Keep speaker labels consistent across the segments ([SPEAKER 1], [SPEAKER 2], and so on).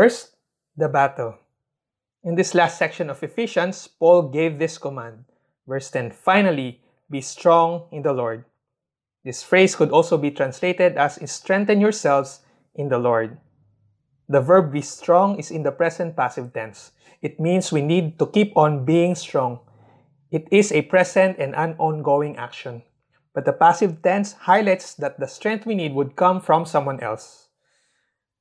[SPEAKER 1] First, the battle. In this last section of Ephesians, Paul gave this command. Verse 10 Finally, be strong in the Lord. This phrase could also be translated as strengthen yourselves in the Lord. The verb be strong is in the present passive tense. It means we need to keep on being strong. It is a present and an ongoing action. But the passive tense highlights that the strength we need would come from someone else.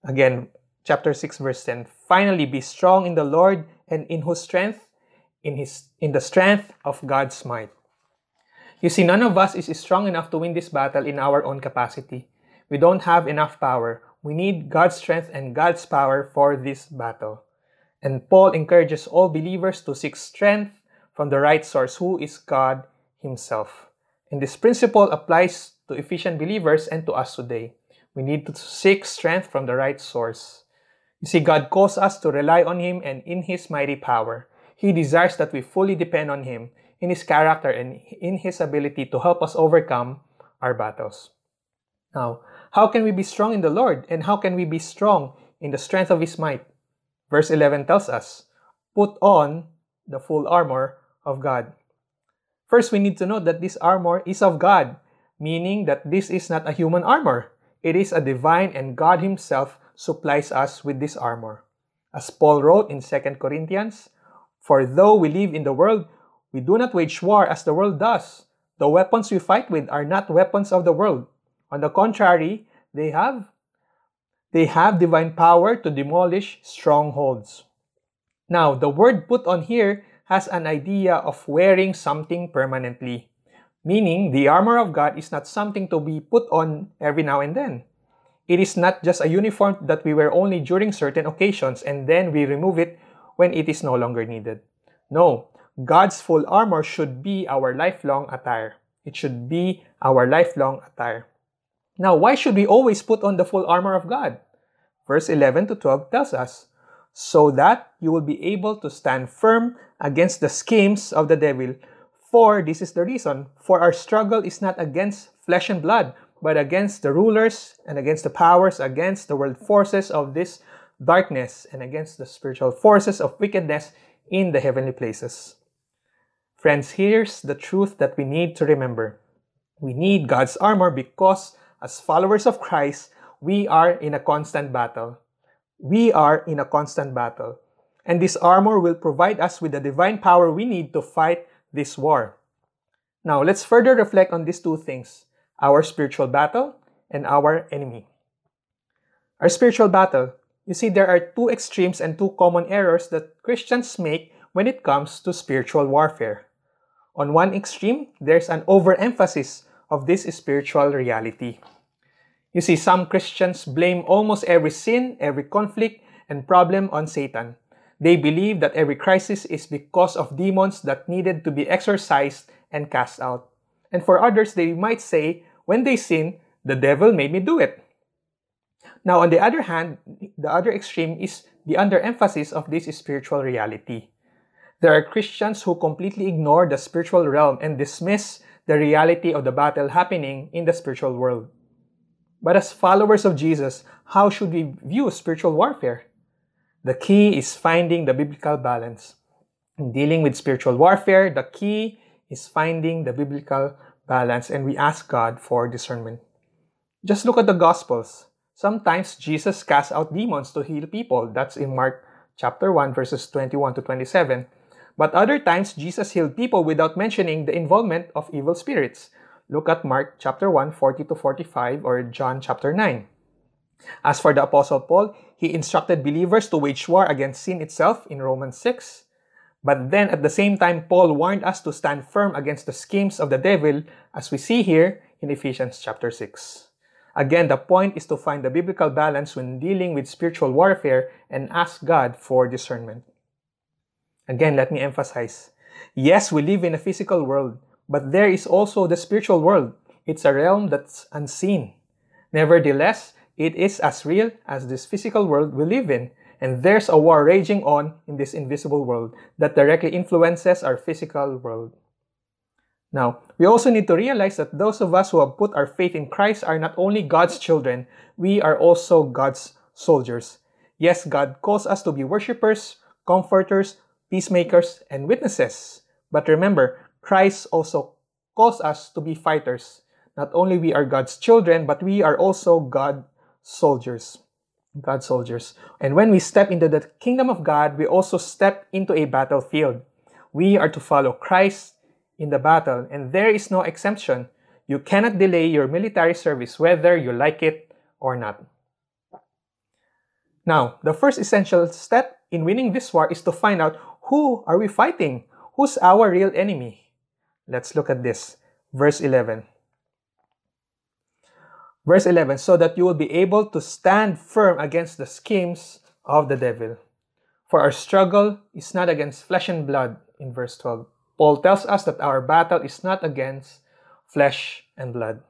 [SPEAKER 1] Again, chapter 6 verse 10 finally be strong in the lord and in whose strength in his in the strength of god's might you see none of us is strong enough to win this battle in our own capacity we don't have enough power we need god's strength and god's power for this battle and paul encourages all believers to seek strength from the right source who is god himself and this principle applies to Ephesian believers and to us today we need to seek strength from the right source you see, God calls us to rely on Him and in His mighty power. He desires that we fully depend on Him in His character and in His ability to help us overcome our battles. Now, how can we be strong in the Lord and how can we be strong in the strength of His might? Verse 11 tells us, Put on the full armor of God. First, we need to know that this armor is of God, meaning that this is not a human armor. It is a divine and God Himself supplies us with this armor. As Paul wrote in 2 Corinthians, For though we live in the world, we do not wage war as the world does. The weapons we fight with are not weapons of the world. On the contrary, they have they have divine power to demolish strongholds. Now, the word put on here has an idea of wearing something permanently, meaning the armor of God is not something to be put on every now and then. It is not just a uniform that we wear only during certain occasions and then we remove it when it is no longer needed. No, God's full armor should be our lifelong attire. It should be our lifelong attire. Now, why should we always put on the full armor of God? Verse 11 to 12 tells us, so that you will be able to stand firm against the schemes of the devil. For this is the reason, for our struggle is not against flesh and blood, but against the rulers and against the powers, against the world forces of this darkness, and against the spiritual forces of wickedness in the heavenly places. Friends, here's the truth that we need to remember. We need God's armor because, as followers of Christ, we are in a constant battle. We are in a constant battle. And this armor will provide us with the divine power we need to fight this war. Now, let's further reflect on these two things our spiritual battle and our enemy. Our spiritual battle. You see, there are two extremes and two common errors that Christians make when it comes to spiritual warfare. On one extreme, there's an overemphasis of this spiritual reality. You see, some Christians blame almost every sin, every conflict, and problem on Satan. They believe that every crisis is because of demons that needed to be exorcised and cast out. And for others, they might say when they sin, the devil made me do it. Now, on the other hand, the other extreme is the underemphasis of this spiritual reality. There are Christians who completely ignore the spiritual realm and dismiss the reality of the battle happening in the spiritual world. But as followers of Jesus, how should we view spiritual warfare? The key is finding the biblical balance. In dealing with spiritual warfare, the key is finding the biblical balance, and we ask God for discernment. Just look at the Gospels. Sometimes Jesus casts out demons to heal people. That's in Mark chapter 1, verses 21 to 27. But other times, Jesus healed people without mentioning the involvement of evil spirits. Look at Mark chapter 1, 40 to 45, or John chapter 9. As for the Apostle Paul, he instructed believers to wage war against sin itself in Romans 6. But then at the same time, Paul warned us to stand firm against the schemes of the devil, as we see here in Ephesians chapter 6. Again, the point is to find the biblical balance when dealing with spiritual warfare and ask God for discernment. Again, let me emphasize yes, we live in a physical world, but there is also the spiritual world. It's a realm that's unseen. Nevertheless, it is as real as this physical world we live in, and there's a war raging on in this invisible world that directly influences our physical world. Now, we also need to realize that those of us who have put our faith in Christ are not only God's children, we are also God's soldiers. Yes, God calls us to be worshippers, comforters, peacemakers, and witnesses. But remember, Christ also calls us to be fighters. Not only we are God's children, but we are also God's soldiers. God soldiers. And when we step into the kingdom of God, we also step into a battlefield. We are to follow Christ in the battle, and there is no exemption. You cannot delay your military service whether you like it or not. Now, the first essential step in winning this war is to find out who are we fighting? Who's our real enemy? Let's look at this. Verse 11. Verse 11 So that you will be able to stand firm against the schemes of the devil. For our struggle is not against flesh and blood, in verse 12. Paul tells us that our battle is not against flesh and blood.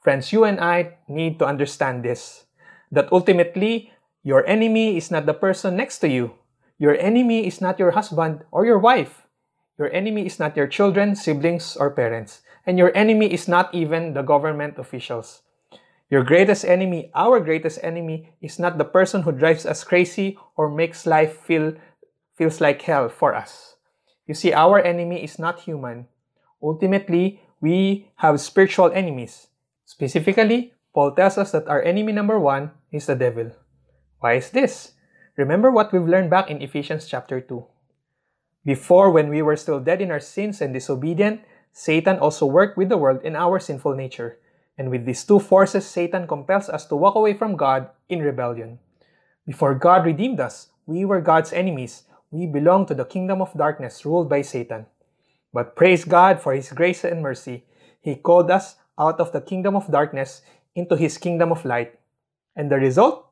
[SPEAKER 1] Friends, you and I need to understand this that ultimately, your enemy is not the person next to you. Your enemy is not your husband or your wife. Your enemy is not your children, siblings, or parents. And your enemy is not even the government officials. Your greatest enemy, our greatest enemy, is not the person who drives us crazy or makes life feel feels like hell for us. You see, our enemy is not human. Ultimately, we have spiritual enemies. Specifically, Paul tells us that our enemy number one is the devil. Why is this? Remember what we've learned back in Ephesians chapter 2. Before, when we were still dead in our sins and disobedient, Satan also worked with the world in our sinful nature. And with these two forces, Satan compels us to walk away from God in rebellion. Before God redeemed us, we were God's enemies. We belonged to the kingdom of darkness ruled by Satan. But praise God for His grace and mercy. He called us out of the kingdom of darkness into His kingdom of light. And the result?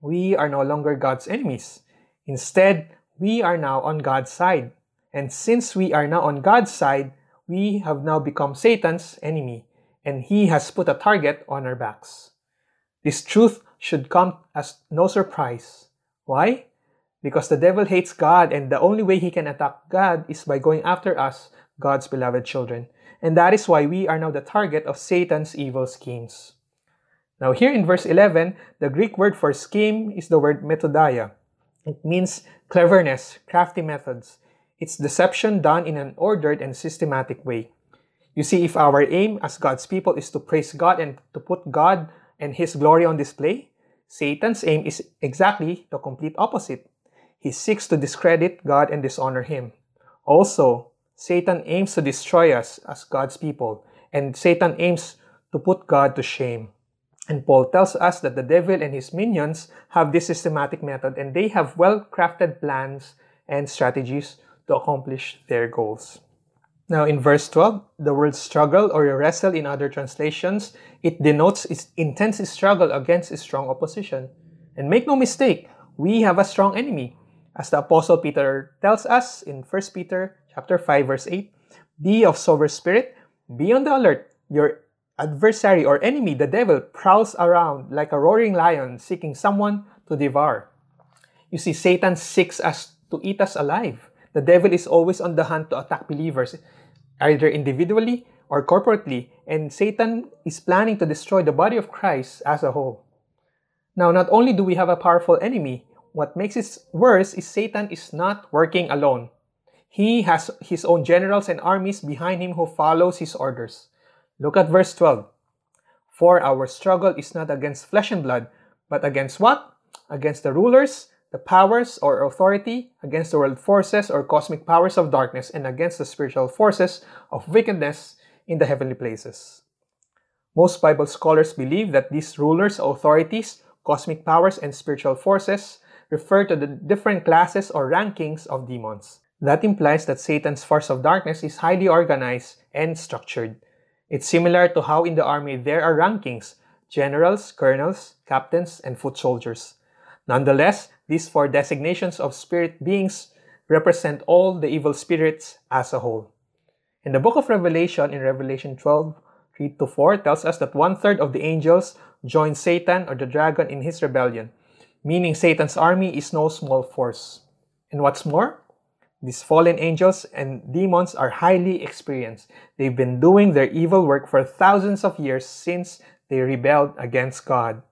[SPEAKER 1] We are no longer God's enemies. Instead, we are now on God's side. And since we are now on God's side, we have now become Satan's enemy and He has put a target on our backs. This truth should come as no surprise. Why? Because the devil hates God, and the only way he can attack God is by going after us, God's beloved children. And that is why we are now the target of Satan's evil schemes. Now, here in verse 11, the Greek word for scheme is the word methodeia. It means cleverness, crafty methods. It's deception done in an ordered and systematic way. You see, if our aim as God's people is to praise God and to put God and His glory on display, Satan's aim is exactly the complete opposite. He seeks to discredit God and dishonor Him. Also, Satan aims to destroy us as God's people, and Satan aims to put God to shame. And Paul tells us that the devil and his minions have this systematic method and they have well crafted plans and strategies to accomplish their goals. Now, in verse 12, the word struggle or wrestle in other translations, it denotes its intense struggle against a strong opposition. And make no mistake, we have a strong enemy. As the Apostle Peter tells us in 1 Peter chapter 5, verse 8, be of sober spirit, be on the alert. Your adversary or enemy, the devil, prowls around like a roaring lion seeking someone to devour. You see, Satan seeks us to eat us alive. The devil is always on the hunt to attack believers either individually or corporately, and Satan is planning to destroy the body of Christ as a whole. Now, not only do we have a powerful enemy, what makes it worse is Satan is not working alone. He has his own generals and armies behind him who follows his orders. Look at verse 12. For our struggle is not against flesh and blood, but against what? Against the rulers, the powers or authority against the world forces or cosmic powers of darkness and against the spiritual forces of wickedness in the heavenly places. Most Bible scholars believe that these rulers, authorities, cosmic powers, and spiritual forces refer to the different classes or rankings of demons. That implies that Satan's force of darkness is highly organized and structured. It's similar to how in the army there are rankings generals, colonels, captains, and foot soldiers. Nonetheless, these four designations of spirit beings represent all the evil spirits as a whole. In the book of Revelation, in Revelation 12, 3 to 4, tells us that one third of the angels joined Satan or the dragon in his rebellion, meaning Satan's army is no small force. And what's more, these fallen angels and demons are highly experienced. They've been doing their evil work for thousands of years since they rebelled against God.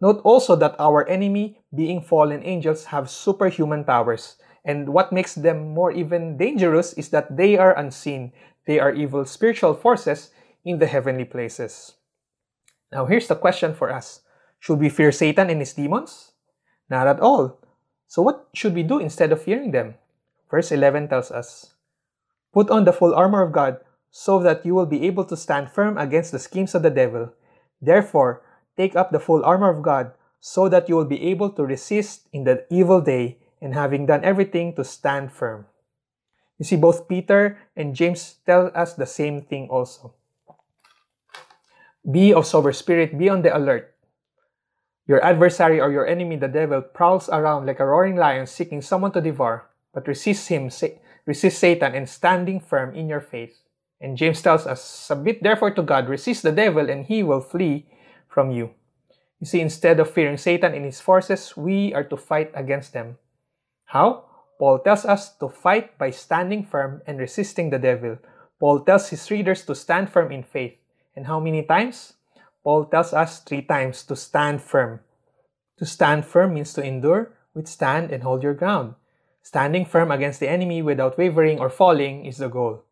[SPEAKER 1] Note also that our enemy, being fallen angels, have superhuman powers. And what makes them more even dangerous is that they are unseen. They are evil spiritual forces in the heavenly places. Now here's the question for us. Should we fear Satan and his demons? Not at all. So what should we do instead of fearing them? Verse 11 tells us, Put on the full armor of God, so that you will be able to stand firm against the schemes of the devil. Therefore, Take up the full armor of God, so that you will be able to resist in the evil day, and having done everything, to stand firm. You see, both Peter and James tell us the same thing also. Be of sober spirit, be on the alert. Your adversary or your enemy, the devil, prowls around like a roaring lion seeking someone to devour, but resist him, resist Satan, and standing firm in your faith. And James tells us, Submit therefore to God, resist the devil, and he will flee from you. You see, instead of fearing Satan and his forces, we are to fight against them. How? Paul tells us to fight by standing firm and resisting the devil. Paul tells his readers to stand firm in faith. And how many times? Paul tells us three times to stand firm. To stand firm means to endure, withstand, and hold your ground. Standing firm against the enemy without wavering or falling is the goal.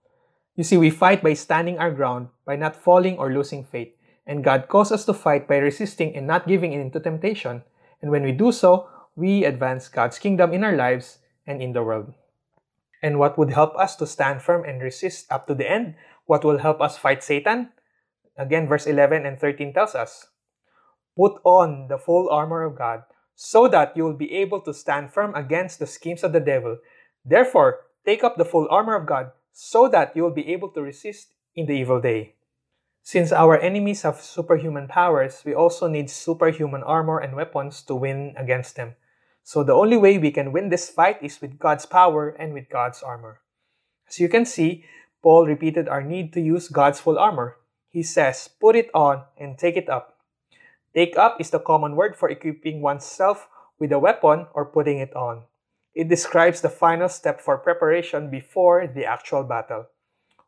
[SPEAKER 1] You see, we fight by standing our ground, by not falling or losing faith. And God calls us to fight by resisting and not giving in to temptation. And when we do so, we advance God's kingdom in our lives and in the world. And what would help us to stand firm and resist up to the end? What will help us fight Satan? Again, verse 11 and 13 tells us Put on the full armor of God, so that you will be able to stand firm against the schemes of the devil. Therefore, take up the full armor of God, so that you will be able to resist in the evil day. Since our enemies have superhuman powers, we also need superhuman armor and weapons to win against them. So the only way we can win this fight is with God's power and with God's armor. As you can see, Paul repeated our need to use God's full armor. He says, put it on and take it up. Take up is the common word for equipping oneself with a weapon or putting it on. It describes the final step for preparation before the actual battle.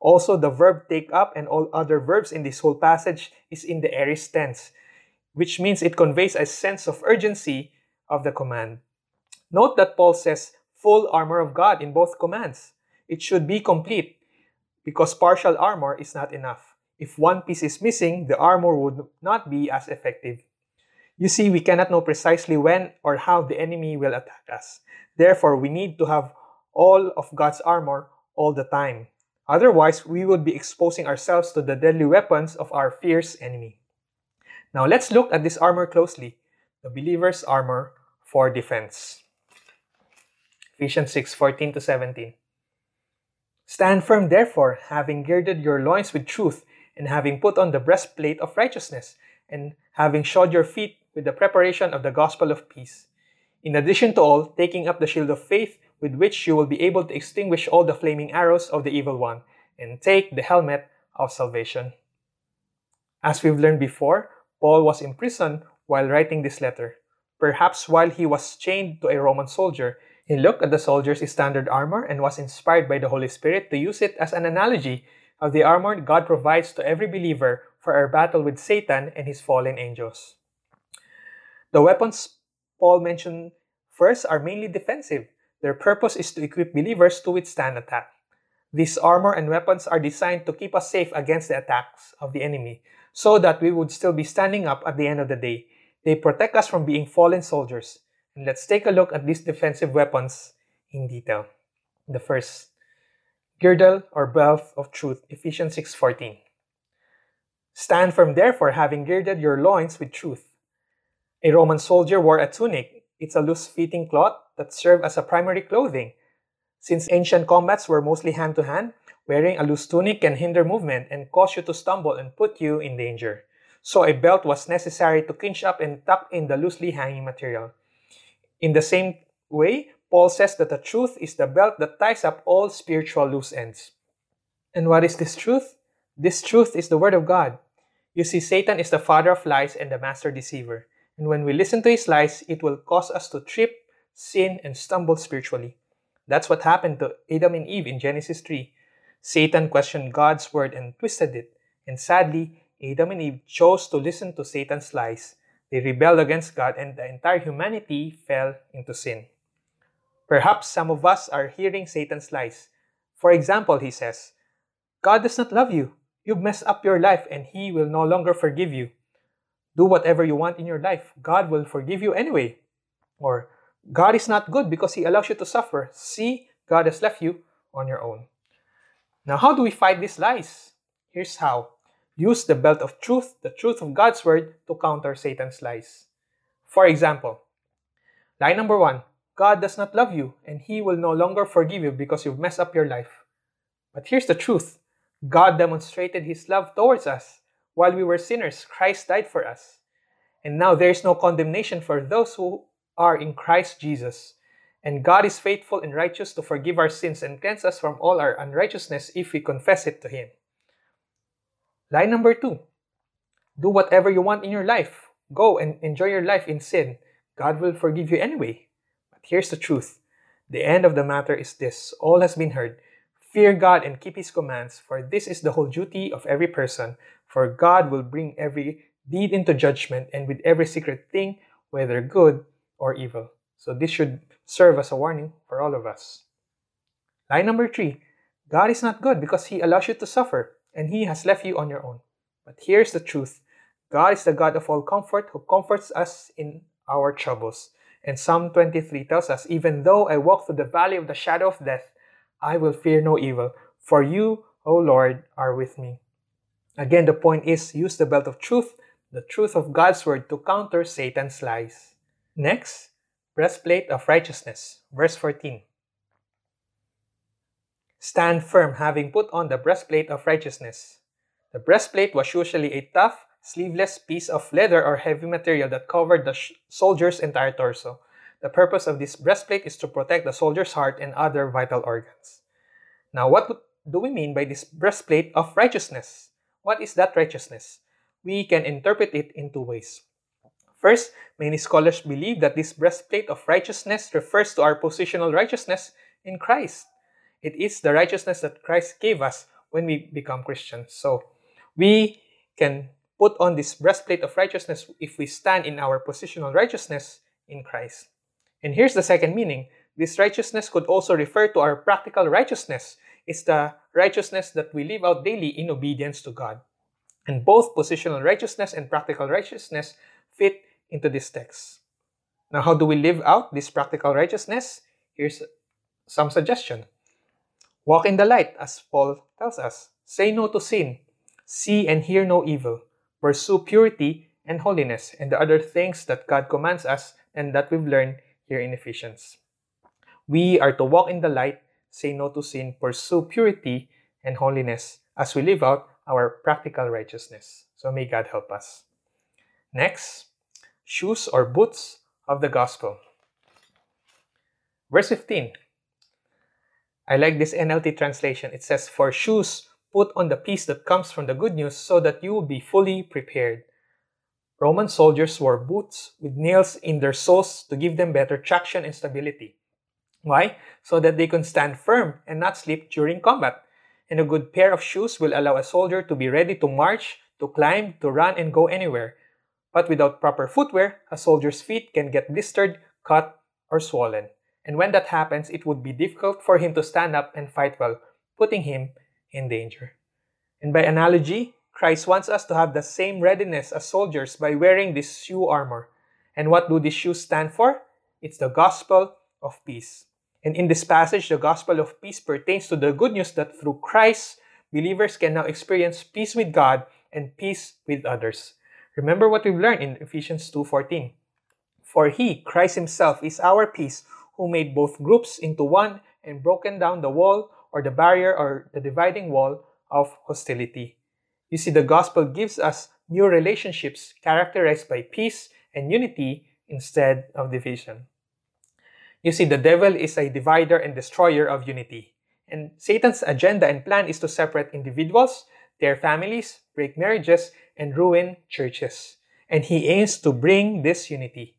[SPEAKER 1] Also, the verb take up and all other verbs in this whole passage is in the aorist tense, which means it conveys a sense of urgency of the command. Note that Paul says full armor of God in both commands. It should be complete because partial armor is not enough. If one piece is missing, the armor would not be as effective. You see, we cannot know precisely when or how the enemy will attack us. Therefore, we need to have all of God's armor all the time. Otherwise, we would be exposing ourselves to the deadly weapons of our fierce enemy. Now let's look at this armor closely, the believer's armor for defense. Ephesians 6 14 to 17. Stand firm, therefore, having girded your loins with truth, and having put on the breastplate of righteousness, and having shod your feet with the preparation of the gospel of peace. In addition to all, taking up the shield of faith with which you will be able to extinguish all the flaming arrows of the evil one and take the helmet of salvation. As we've learned before, Paul was in prison while writing this letter, perhaps while he was chained to a Roman soldier. He looked at the soldier's standard armor and was inspired by the Holy Spirit to use it as an analogy of the armor God provides to every believer for our battle with Satan and his fallen angels. The weapons Paul mentioned first are mainly defensive, their purpose is to equip believers to withstand attack. These armor and weapons are designed to keep us safe against the attacks of the enemy so that we would still be standing up at the end of the day. They protect us from being fallen soldiers. And let's take a look at these defensive weapons in detail. The first, girdle or belt of truth, Ephesians 6:14. Stand firm therefore having girded your loins with truth. A Roman soldier wore a tunic. It's a loose-fitting cloth that served as a primary clothing. Since ancient combats were mostly hand to hand, wearing a loose tunic can hinder movement and cause you to stumble and put you in danger. So a belt was necessary to cinch up and tuck in the loosely hanging material. In the same way, Paul says that the truth is the belt that ties up all spiritual loose ends. And what is this truth? This truth is the Word of God. You see, Satan is the father of lies and the master deceiver. And when we listen to his lies, it will cause us to trip Sin and stumbled spiritually. That's what happened to Adam and Eve in Genesis 3. Satan questioned God's word and twisted it, and sadly, Adam and Eve chose to listen to Satan's lies. They rebelled against God, and the entire humanity fell into sin. Perhaps some of us are hearing Satan's lies. For example, he says, God does not love you. You've messed up your life, and he will no longer forgive you. Do whatever you want in your life, God will forgive you anyway. Or, God is not good because He allows you to suffer. See, God has left you on your own. Now, how do we fight these lies? Here's how use the belt of truth, the truth of God's word, to counter Satan's lies. For example, lie number one God does not love you, and He will no longer forgive you because you've messed up your life. But here's the truth God demonstrated His love towards us. While we were sinners, Christ died for us. And now there is no condemnation for those who are in Christ Jesus. And God is faithful and righteous to forgive our sins and cleanse us from all our unrighteousness if we confess it to Him. Lie number two do whatever you want in your life. Go and enjoy your life in sin. God will forgive you anyway. But here's the truth the end of the matter is this all has been heard. Fear God and keep His commands, for this is the whole duty of every person. For God will bring every deed into judgment, and with every secret thing, whether good or evil. So this should serve as a warning for all of us. Lie number three God is not good because He allows you to suffer and He has left you on your own. But here's the truth God is the God of all comfort who comforts us in our troubles. And Psalm 23 tells us, Even though I walk through the valley of the shadow of death, I will fear no evil, for you, O Lord, are with me. Again, the point is use the belt of truth, the truth of God's word, to counter Satan's lies. Next, breastplate of righteousness, verse 14. Stand firm, having put on the breastplate of righteousness. The breastplate was usually a tough, sleeveless piece of leather or heavy material that covered the soldier's entire torso. The purpose of this breastplate is to protect the soldier's heart and other vital organs. Now, what do we mean by this breastplate of righteousness? What is that righteousness? We can interpret it in two ways. First, many scholars believe that this breastplate of righteousness refers to our positional righteousness in Christ. It is the righteousness that Christ gave us when we become Christians. So we can put on this breastplate of righteousness if we stand in our positional righteousness in Christ. And here's the second meaning this righteousness could also refer to our practical righteousness. It's the righteousness that we live out daily in obedience to God. And both positional righteousness and practical righteousness fit into this text. Now, how do we live out this practical righteousness? Here's some suggestion. Walk in the light, as Paul tells us. Say no to sin. See and hear no evil. Pursue purity and holiness and the other things that God commands us and that we've learned here in Ephesians. We are to walk in the light, say no to sin, pursue purity and holiness as we live out our practical righteousness. So may God help us. Next, shoes or boots of the gospel. Verse 15. I like this NLT translation. It says, For shoes, put on the peace that comes from the good news so that you will be fully prepared. Roman soldiers wore boots with nails in their soles to give them better traction and stability. Why? So that they can stand firm and not slip during combat. And a good pair of shoes will allow a soldier to be ready to march, to climb, to run, and go anywhere. But without proper footwear, a soldier's feet can get blistered, cut, or swollen. And when that happens, it would be difficult for him to stand up and fight well, putting him in danger. And by analogy, Christ wants us to have the same readiness as soldiers by wearing this shoe armor. And what do these shoes stand for? It's the gospel of peace. And in this passage, the gospel of peace pertains to the good news that through Christ, believers can now experience peace with God and peace with others. Remember what we've learned in Ephesians 2:14. For he, Christ himself, is our peace, who made both groups into one and broken down the wall or the barrier or the dividing wall of hostility. You see, the gospel gives us new relationships characterized by peace and unity instead of division. You see, the devil is a divider and destroyer of unity. And Satan's agenda and plan is to separate individuals their families, break marriages, and ruin churches. And he aims to bring this unity.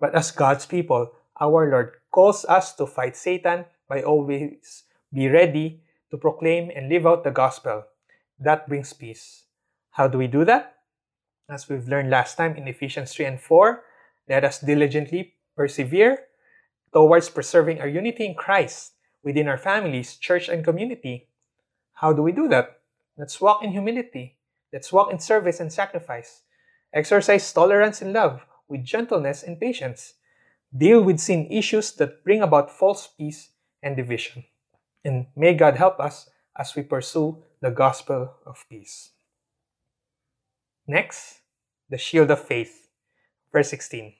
[SPEAKER 1] But as God's people, our Lord calls us to fight Satan by always be ready to proclaim and live out the gospel. That brings peace. How do we do that? As we've learned last time in Ephesians 3 and 4, let us diligently persevere towards preserving our unity in Christ within our families, church, and community. How do we do that? Let's walk in humility. Let's walk in service and sacrifice. Exercise tolerance and love with gentleness and patience. Deal with sin issues that bring about false peace and division. And may God help us as we pursue the gospel of peace. Next, the shield of faith. Verse 16.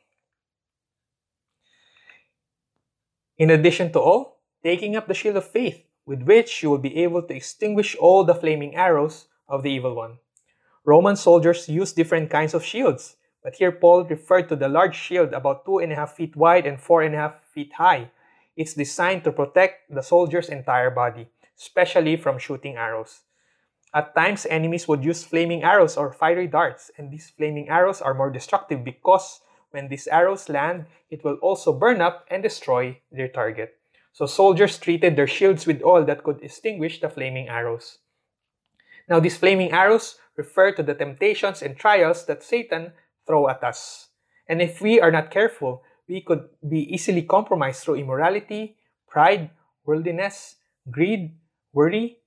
[SPEAKER 1] In addition to all, taking up the shield of faith with which you will be able to extinguish all the flaming arrows of the evil one. Roman soldiers used different kinds of shields, but here Paul referred to the large shield about two and a half feet wide and four and a half feet high. It's designed to protect the soldier's entire body, especially from shooting arrows. At times, enemies would use flaming arrows or fiery darts, and these flaming arrows are more destructive because when these arrows land, it will also burn up and destroy their target. So soldiers treated their shields with oil that could extinguish the flaming arrows. Now these flaming arrows refer to the temptations and trials that Satan throw at us. And if we are not careful, we could be easily compromised through immorality, pride, worldliness, greed, worry,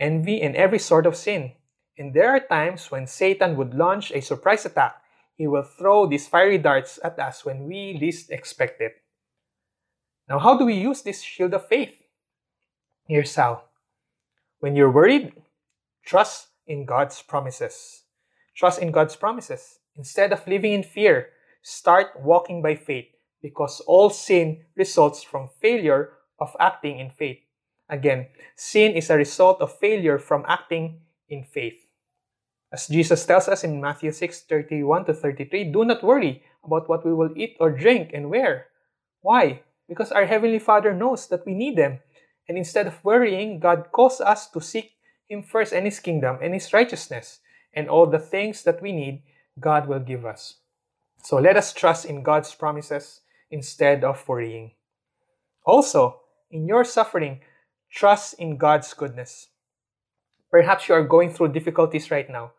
[SPEAKER 1] envy, and every sort of sin. And there are times when Satan would launch a surprise attack. He will throw these fiery darts at us when we least expect it. Now, how do we use this shield of faith? Here's how. When you're worried, trust in God's promises. Trust in God's promises. Instead of living in fear, start walking by faith because all sin results from failure of acting in faith. Again, sin is a result of failure from acting in faith. As Jesus tells us in Matthew 6 31 to 33, do not worry about what we will eat or drink and wear. Why? because our Heavenly Father knows that we need them. And instead of worrying, God calls us to seek Him first and His kingdom and His righteousness, and all the things that we need, God will give us. So let us trust in God's promises instead of worrying. Also, in your suffering, trust in God's goodness. Perhaps you are going through difficulties right now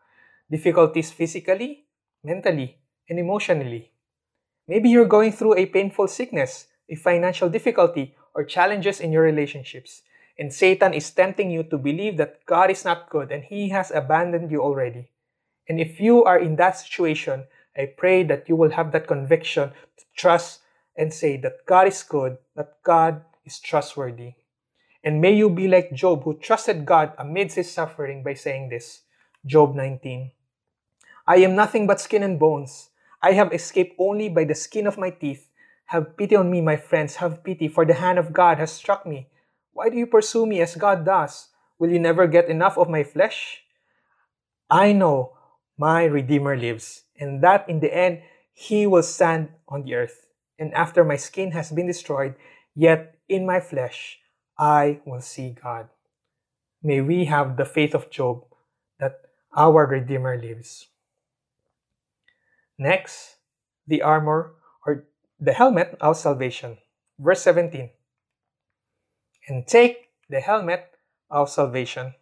[SPEAKER 1] difficulties physically, mentally, and emotionally. Maybe you're going through a painful sickness a financial difficulty, or challenges in your relationships. And Satan is tempting you to believe that God is not good and he has abandoned you already. And if you are in that situation, I pray that you will have that conviction to trust and say that God is good, that God is trustworthy. And may you be like Job, who trusted God amidst his suffering by saying this Job 19 I am nothing but skin and bones. I have escaped only by the skin of my teeth. Have pity on me, my friends, have pity, for the hand of God has struck me. Why do you pursue me as God does? Will you never get enough of my flesh? I know my Redeemer lives, and that in the end he will stand on the earth. And after my skin has been destroyed, yet in my flesh I will see God. May we have the faith of Job that our Redeemer lives. Next, the armor or the helmet of salvation. Verse 17. And take the helmet of salvation.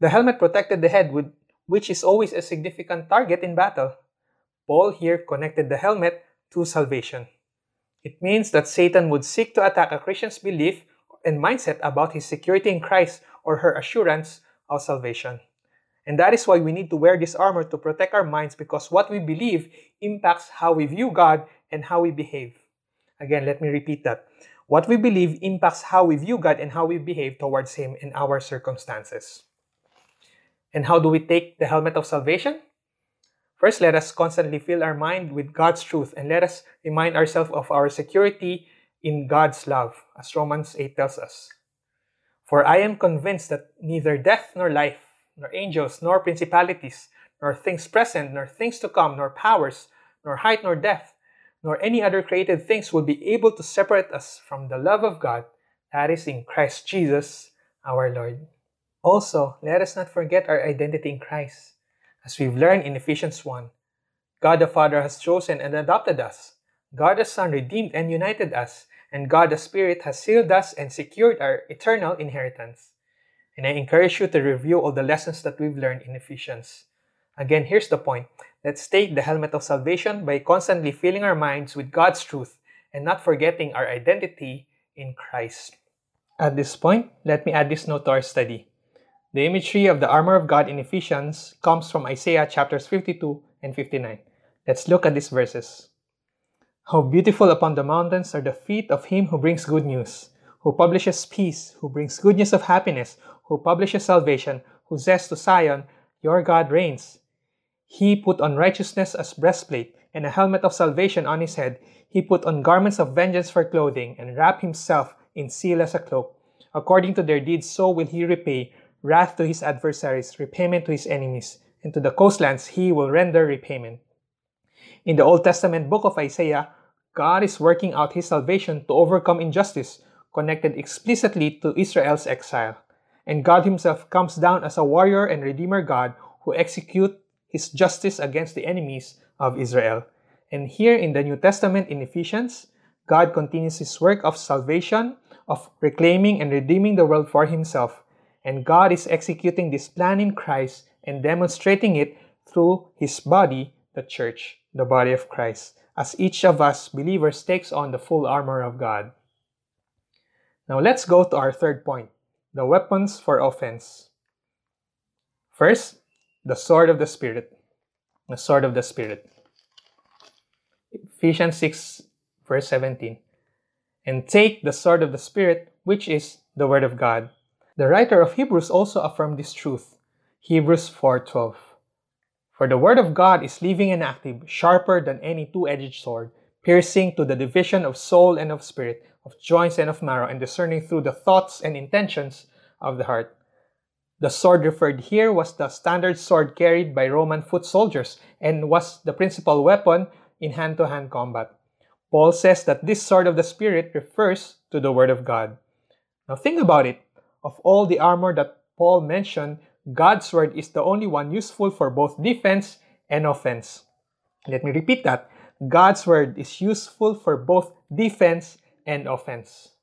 [SPEAKER 1] The helmet protected the head, which is always a significant target in battle. Paul here connected the helmet to salvation. It means that Satan would seek to attack a Christian's belief and mindset about his security in Christ or her assurance of salvation. And that is why we need to wear this armor to protect our minds because what we believe impacts how we view God and how we behave. Again, let me repeat that. What we believe impacts how we view God and how we behave towards Him in our circumstances. And how do we take the helmet of salvation? First, let us constantly fill our mind with God's truth and let us remind ourselves of our security in God's love, as Romans 8 tells us. For I am convinced that neither death nor life, nor angels, nor principalities, nor things present, nor things to come, nor powers, nor height nor depth, nor any other created things will be able to separate us from the love of God that is in Christ Jesus our Lord. Also, let us not forget our identity in Christ. As we've learned in Ephesians 1, God the Father has chosen and adopted us. God the Son redeemed and united us. And God the Spirit has sealed us and secured our eternal inheritance. And I encourage you to review all the lessons that we've learned in Ephesians. Again, here's the point. Let's take the helmet of salvation by constantly filling our minds with God's truth and not forgetting our identity in Christ. At this point, let me add this note to our study. The imagery of the armor of God in Ephesians comes from Isaiah chapters 52 and 59. Let's look at these verses. How beautiful upon the mountains are the feet of him who brings good news, who publishes peace, who brings goodness of happiness, who publishes salvation, who says to Zion, Your God reigns. He put on righteousness as breastplate, and a helmet of salvation on his head. He put on garments of vengeance for clothing, and wrapped himself in seal as a cloak. According to their deeds, so will he repay wrath to his adversaries, repayment to his enemies, and to the coastlands he will render repayment. In the Old Testament book of Isaiah, God is working out his salvation to overcome injustice, connected explicitly to Israel's exile. And God himself comes down as a warrior and redeemer God who execute his justice against the enemies of Israel. And here in the New Testament in Ephesians, God continues his work of salvation, of reclaiming and redeeming the world for himself. And God is executing this plan in Christ and demonstrating it through his body, the church, the body of Christ, as each of us believers takes on the full armor of God. Now let's go to our third point the weapons for offense. First, the sword of the Spirit. The sword of the Spirit. Ephesians 6, verse 17. And take the sword of the Spirit, which is the Word of God. The writer of Hebrews also affirmed this truth. Hebrews 4:12. For the word of God is living and active, sharper than any two-edged sword, piercing to the division of soul and of spirit, of joints and of marrow, and discerning through the thoughts and intentions of the heart. The sword referred here was the standard sword carried by Roman foot soldiers and was the principal weapon in hand-to-hand combat. Paul says that this sword of the Spirit refers to the Word of God. Now think about it. Of all the armor that Paul mentioned, God's Word is the only one useful for both defense and offense. Let me repeat that. God's word is useful for both defense and offense.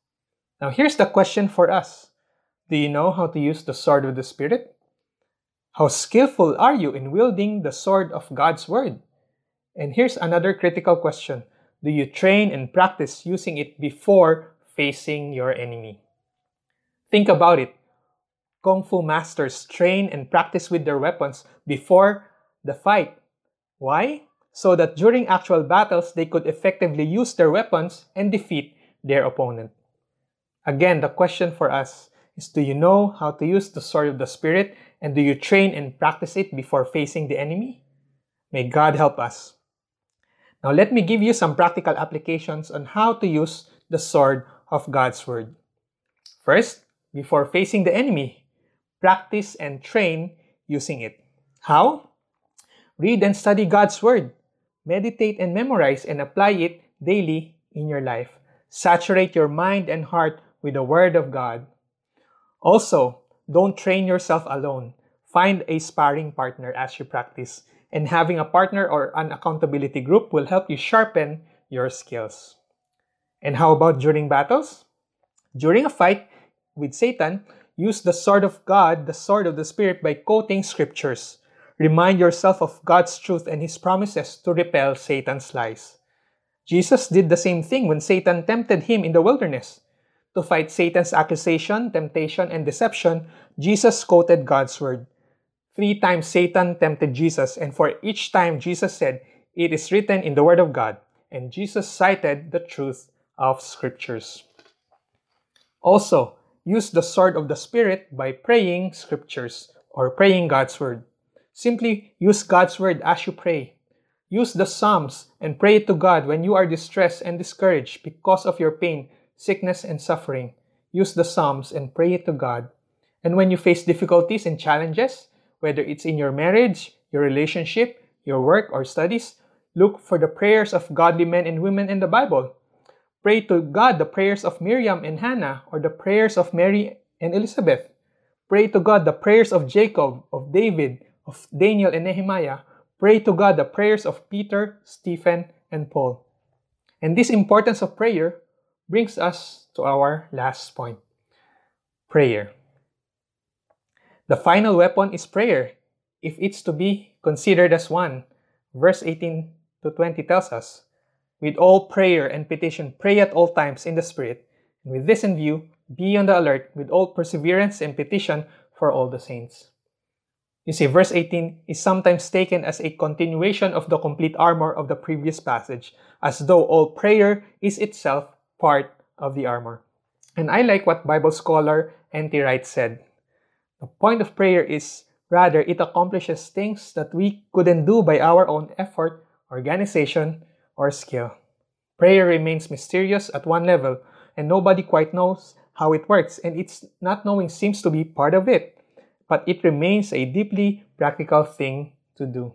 [SPEAKER 1] Now here's the question for us. Do you know how to use the sword of the Spirit? How skillful are you in wielding the sword of God's Word? And here's another critical question Do you train and practice using it before facing your enemy? Think about it. Kung Fu masters train and practice with their weapons before the fight. Why? So that during actual battles, they could effectively use their weapons and defeat their opponent. Again, the question for us is do you know how to use the sword of the Spirit and do you train and practice it before facing the enemy? May God help us. Now, let me give you some practical applications on how to use the sword of God's Word. First, before facing the enemy, practice and train using it. How? Read and study God's Word. Meditate and memorize and apply it daily in your life. Saturate your mind and heart with the Word of God. Also, don't train yourself alone. Find a sparring partner as you practice, and having a partner or an accountability group will help you sharpen your skills. And how about during battles? During a fight with Satan, use the sword of God, the sword of the Spirit, by quoting scriptures. Remind yourself of God's truth and His promises to repel Satan's lies. Jesus did the same thing when Satan tempted him in the wilderness. To fight Satan's accusation, temptation, and deception, Jesus quoted God's word. Three times Satan tempted Jesus, and for each time Jesus said, It is written in the word of God. And Jesus cited the truth of scriptures. Also, use the sword of the Spirit by praying scriptures or praying God's word. Simply use God's word as you pray. Use the Psalms and pray to God when you are distressed and discouraged because of your pain sickness, and suffering, use the Psalms and pray to God. And when you face difficulties and challenges, whether it's in your marriage, your relationship, your work, or studies, look for the prayers of godly men and women in the Bible. Pray to God the prayers of Miriam and Hannah, or the prayers of Mary and Elizabeth. Pray to God the prayers of Jacob, of David, of Daniel and Nehemiah. Pray to God the prayers of Peter, Stephen, and Paul. And this importance of prayer brings us to our last point prayer. The final weapon is prayer, if it's to be considered as one. Verse 18 to 20 tells us With all prayer and petition, pray at all times in the Spirit. And with this in view, be on the alert with all perseverance and petition for all the saints. You see, verse 18 is sometimes taken as a continuation of the complete armor of the previous passage, as though all prayer is itself part of the armor. And I like what Bible scholar N.T. Wright said. The point of prayer is rather it accomplishes things that we couldn't do by our own effort, organization, or skill. Prayer remains mysterious at one level, and nobody quite knows how it works, and its not knowing seems to be part of it, but it remains a deeply practical thing to do.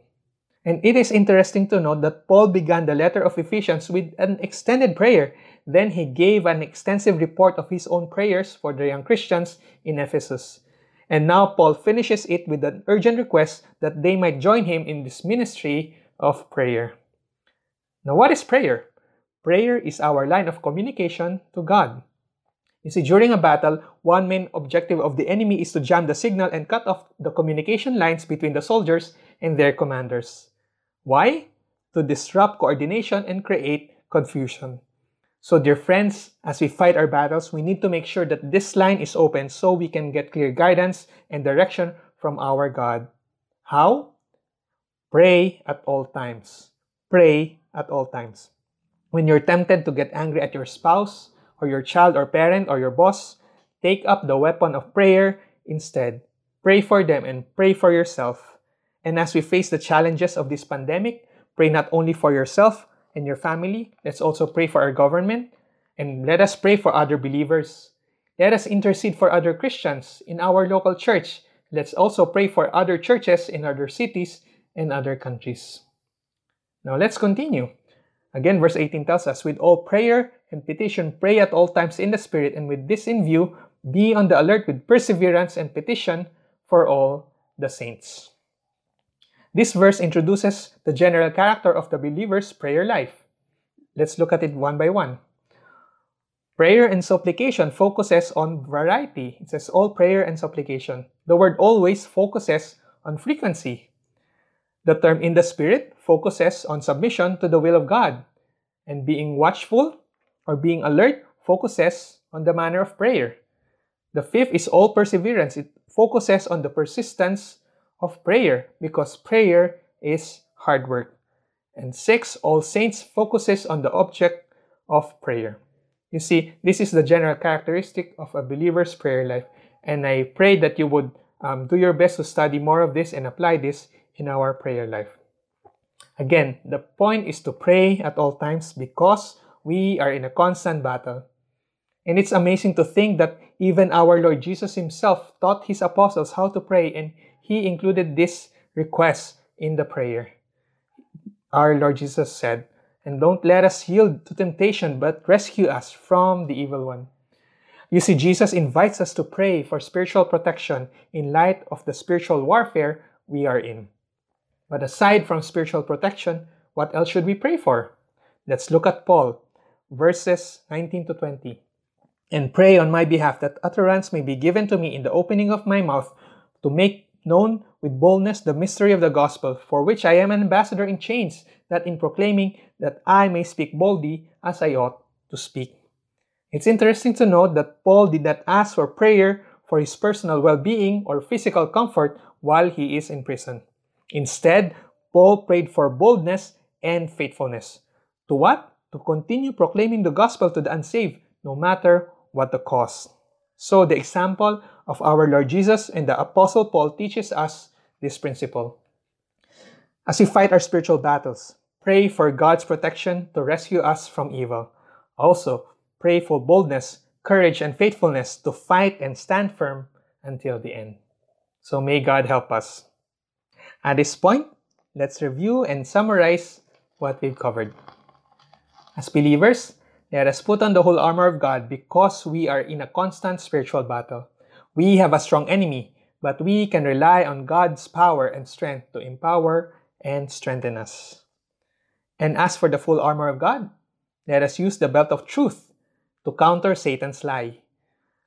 [SPEAKER 1] And it is interesting to note that Paul began the letter of Ephesians with an extended prayer. Then he gave an extensive report of his own prayers for the young Christians in Ephesus. And now Paul finishes it with an urgent request that they might join him in this ministry of prayer. Now, what is prayer? Prayer is our line of communication to God. You see, during a battle, one main objective of the enemy is to jam the signal and cut off the communication lines between the soldiers and their commanders. Why? To disrupt coordination and create confusion. So, dear friends, as we fight our battles, we need to make sure that this line is open so we can get clear guidance and direction from our God. How? Pray at all times. Pray at all times. When you're tempted to get angry at your spouse, or your child, or parent, or your boss, take up the weapon of prayer instead. Pray for them and pray for yourself. And as we face the challenges of this pandemic, pray not only for yourself and your family, let's also pray for our government, and let us pray for other believers. Let us intercede for other Christians in our local church. Let's also pray for other churches in other cities and other countries. Now let's continue. Again, verse 18 tells us, With all prayer and petition, pray at all times in the Spirit, and with this in view, be on the alert with perseverance and petition for all the saints. This verse introduces the general character of the believer's prayer life. Let's look at it one by one. Prayer and supplication focuses on variety. It says all prayer and supplication. The word always focuses on frequency. The term in the Spirit focuses on submission to the will of God. And being watchful or being alert focuses on the manner of prayer. The fifth is all perseverance. It focuses on the persistence of prayer because prayer is hard work. And six, All Saints focuses on the object of prayer. You see, this is the general characteristic of a believer's prayer life. And I pray that you would um, do your best to study more of this and apply this in our prayer life. Again, the point is to pray at all times because we are in a constant battle. And it's amazing to think that even our Lord Jesus Himself taught His apostles how to pray, and he included this request in the prayer. Our Lord Jesus said, And don't let us yield to temptation, but rescue us from the evil one. You see, Jesus invites us to pray for spiritual protection in light of the spiritual warfare we are in. But aside from spiritual protection, what else should we pray for? Let's look at Paul, verses 19 to 20. And pray on my behalf that utterance may be given to me in the opening of my mouth to make known with boldness the mystery of the gospel, for which I am an ambassador in chains, that in proclaiming that I may speak boldly as I ought to speak. It's interesting to note that Paul did not ask for prayer for his personal well being or physical comfort while he is in prison. Instead, Paul prayed for boldness and faithfulness. To what? To continue proclaiming the gospel to the unsaved, no matter what the cost. So, the example of our Lord Jesus, and the Apostle Paul teaches us this principle. As we fight our spiritual battles, pray for God's protection to rescue us from evil. Also, pray for boldness, courage, and faithfulness to fight and stand firm until the end. So may God help us. At this point, let's review and summarize what we've covered. As believers, let us put on the whole armor of God because we are in a constant spiritual battle. We have a strong enemy, but we can rely on God's power and strength to empower and strengthen us. And as for the full armor of God, let us use the belt of truth to counter Satan's lie.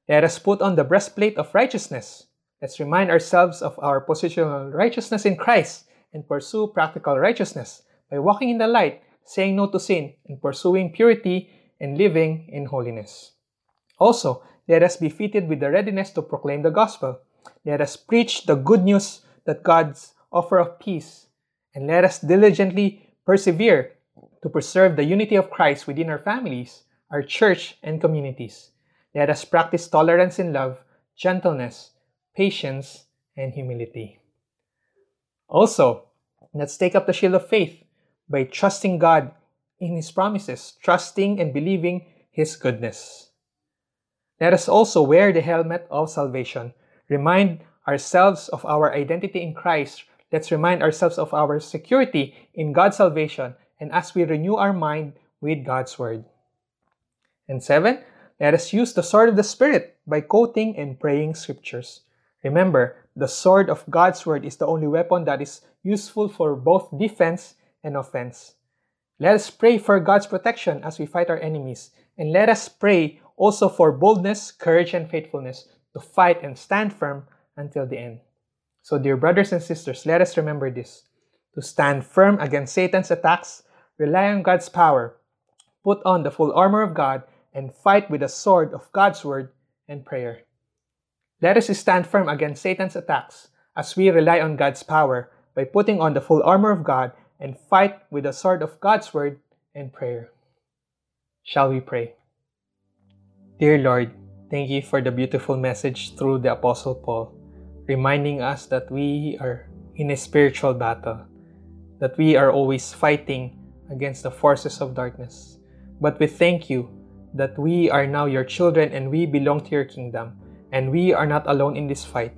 [SPEAKER 1] Let us put on the breastplate of righteousness. Let's remind ourselves of our positional righteousness in Christ and pursue practical righteousness by walking in the light, saying no to sin, and pursuing purity and living in holiness. Also, let us be fitted with the readiness to proclaim the gospel. Let us preach the good news that God's offer of peace, and let us diligently persevere to preserve the unity of Christ within our families, our church, and communities. Let us practice tolerance in love, gentleness, patience, and humility. Also, let's take up the shield of faith by trusting God in His promises, trusting and believing His goodness. Let us also wear the helmet of salvation. Remind ourselves of our identity in Christ. Let's remind ourselves of our security in God's salvation and as we renew our mind with God's Word. And seven, let us use the sword of the Spirit by quoting and praying scriptures. Remember, the sword of God's Word is the only weapon that is useful for both defense and offense. Let us pray for God's protection as we fight our enemies, and let us pray also for boldness, courage, and faithfulness to fight and stand firm until the end. So, dear brothers and sisters, let us remember this to stand firm against Satan's attacks, rely on God's power, put on the full armor of God, and fight with the sword of God's word and prayer. Let us stand firm against Satan's attacks as we rely on God's power by putting on the full armor of God and fight with the sword of God's word and prayer. Shall we pray? Dear Lord, thank you for the beautiful message through the Apostle Paul, reminding us that we are in a spiritual battle, that we are always fighting against the forces of darkness. But we thank you that we are now your children and we belong to your kingdom, and we are not alone in this fight.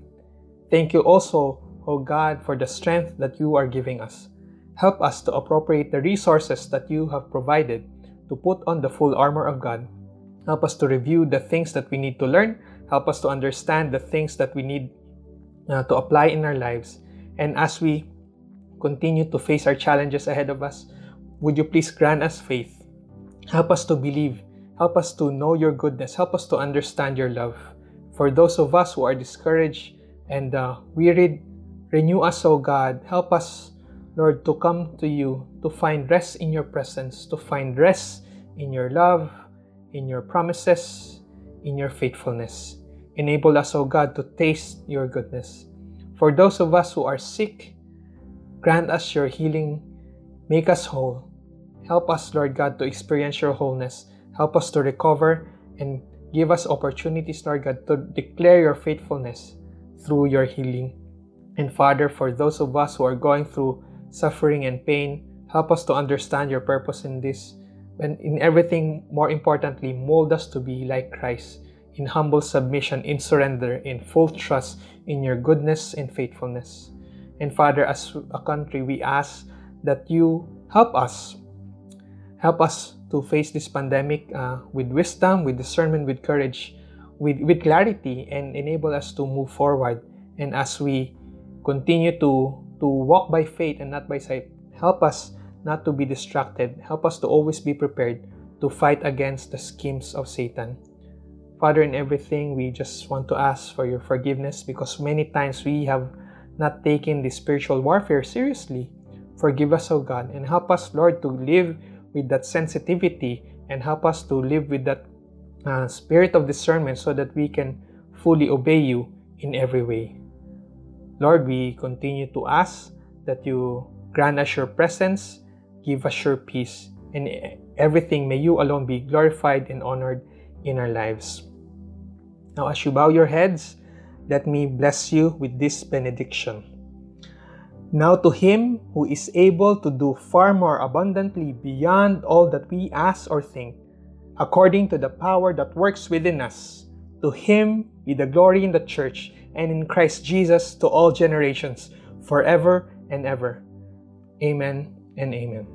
[SPEAKER 1] Thank you also, O God, for the strength that you are giving us. Help us to appropriate the resources that you have provided to put on the full armor of God Help us to review the things that we need to learn. Help us to understand the things that we need uh, to apply in our lives. And as we continue to face our challenges ahead of us, would you please grant us faith? Help us to believe. Help us to know your goodness. Help us to understand your love. For those of us who are discouraged and uh, wearied, renew us, O God. Help us, Lord, to come to you, to find rest in your presence, to find rest in your love, in your promises, in your faithfulness. Enable us, O God, to taste your goodness. For those of us who are sick, grant us your healing. Make us whole. Help us, Lord God, to experience your wholeness. Help us to recover and give us opportunities, Lord God, to declare your faithfulness through your healing. And Father, for those of us who are going through suffering and pain, help us to understand your purpose in this and in everything, more importantly, mold us to be like Christ in humble submission, in surrender, in full trust in your goodness and faithfulness. And Father, as a country, we ask that you help us. Help us to face this pandemic uh, with wisdom, with discernment, with courage, with, with clarity, and enable us to move forward. And as we continue to, to walk by faith and not by sight, help us not to be distracted, help us to always be prepared to fight against the schemes of Satan. Father, in everything, we just want to ask for your forgiveness because many times we have not taken the spiritual warfare seriously. Forgive us, O God, and help us, Lord, to live with that sensitivity and help us to live with that uh, spirit of discernment so that we can fully obey you in every way. Lord, we continue to ask that you grant us your presence give us your peace. and everything, may you alone be glorified and honored in our lives. Now, as you bow your heads, let me bless you with this benediction. Now, to Him who is able to do far more abundantly beyond all that we ask or think, according to the power that works within us, to Him be the glory in the church and in Christ Jesus to all generations, forever and ever. Amen and amen.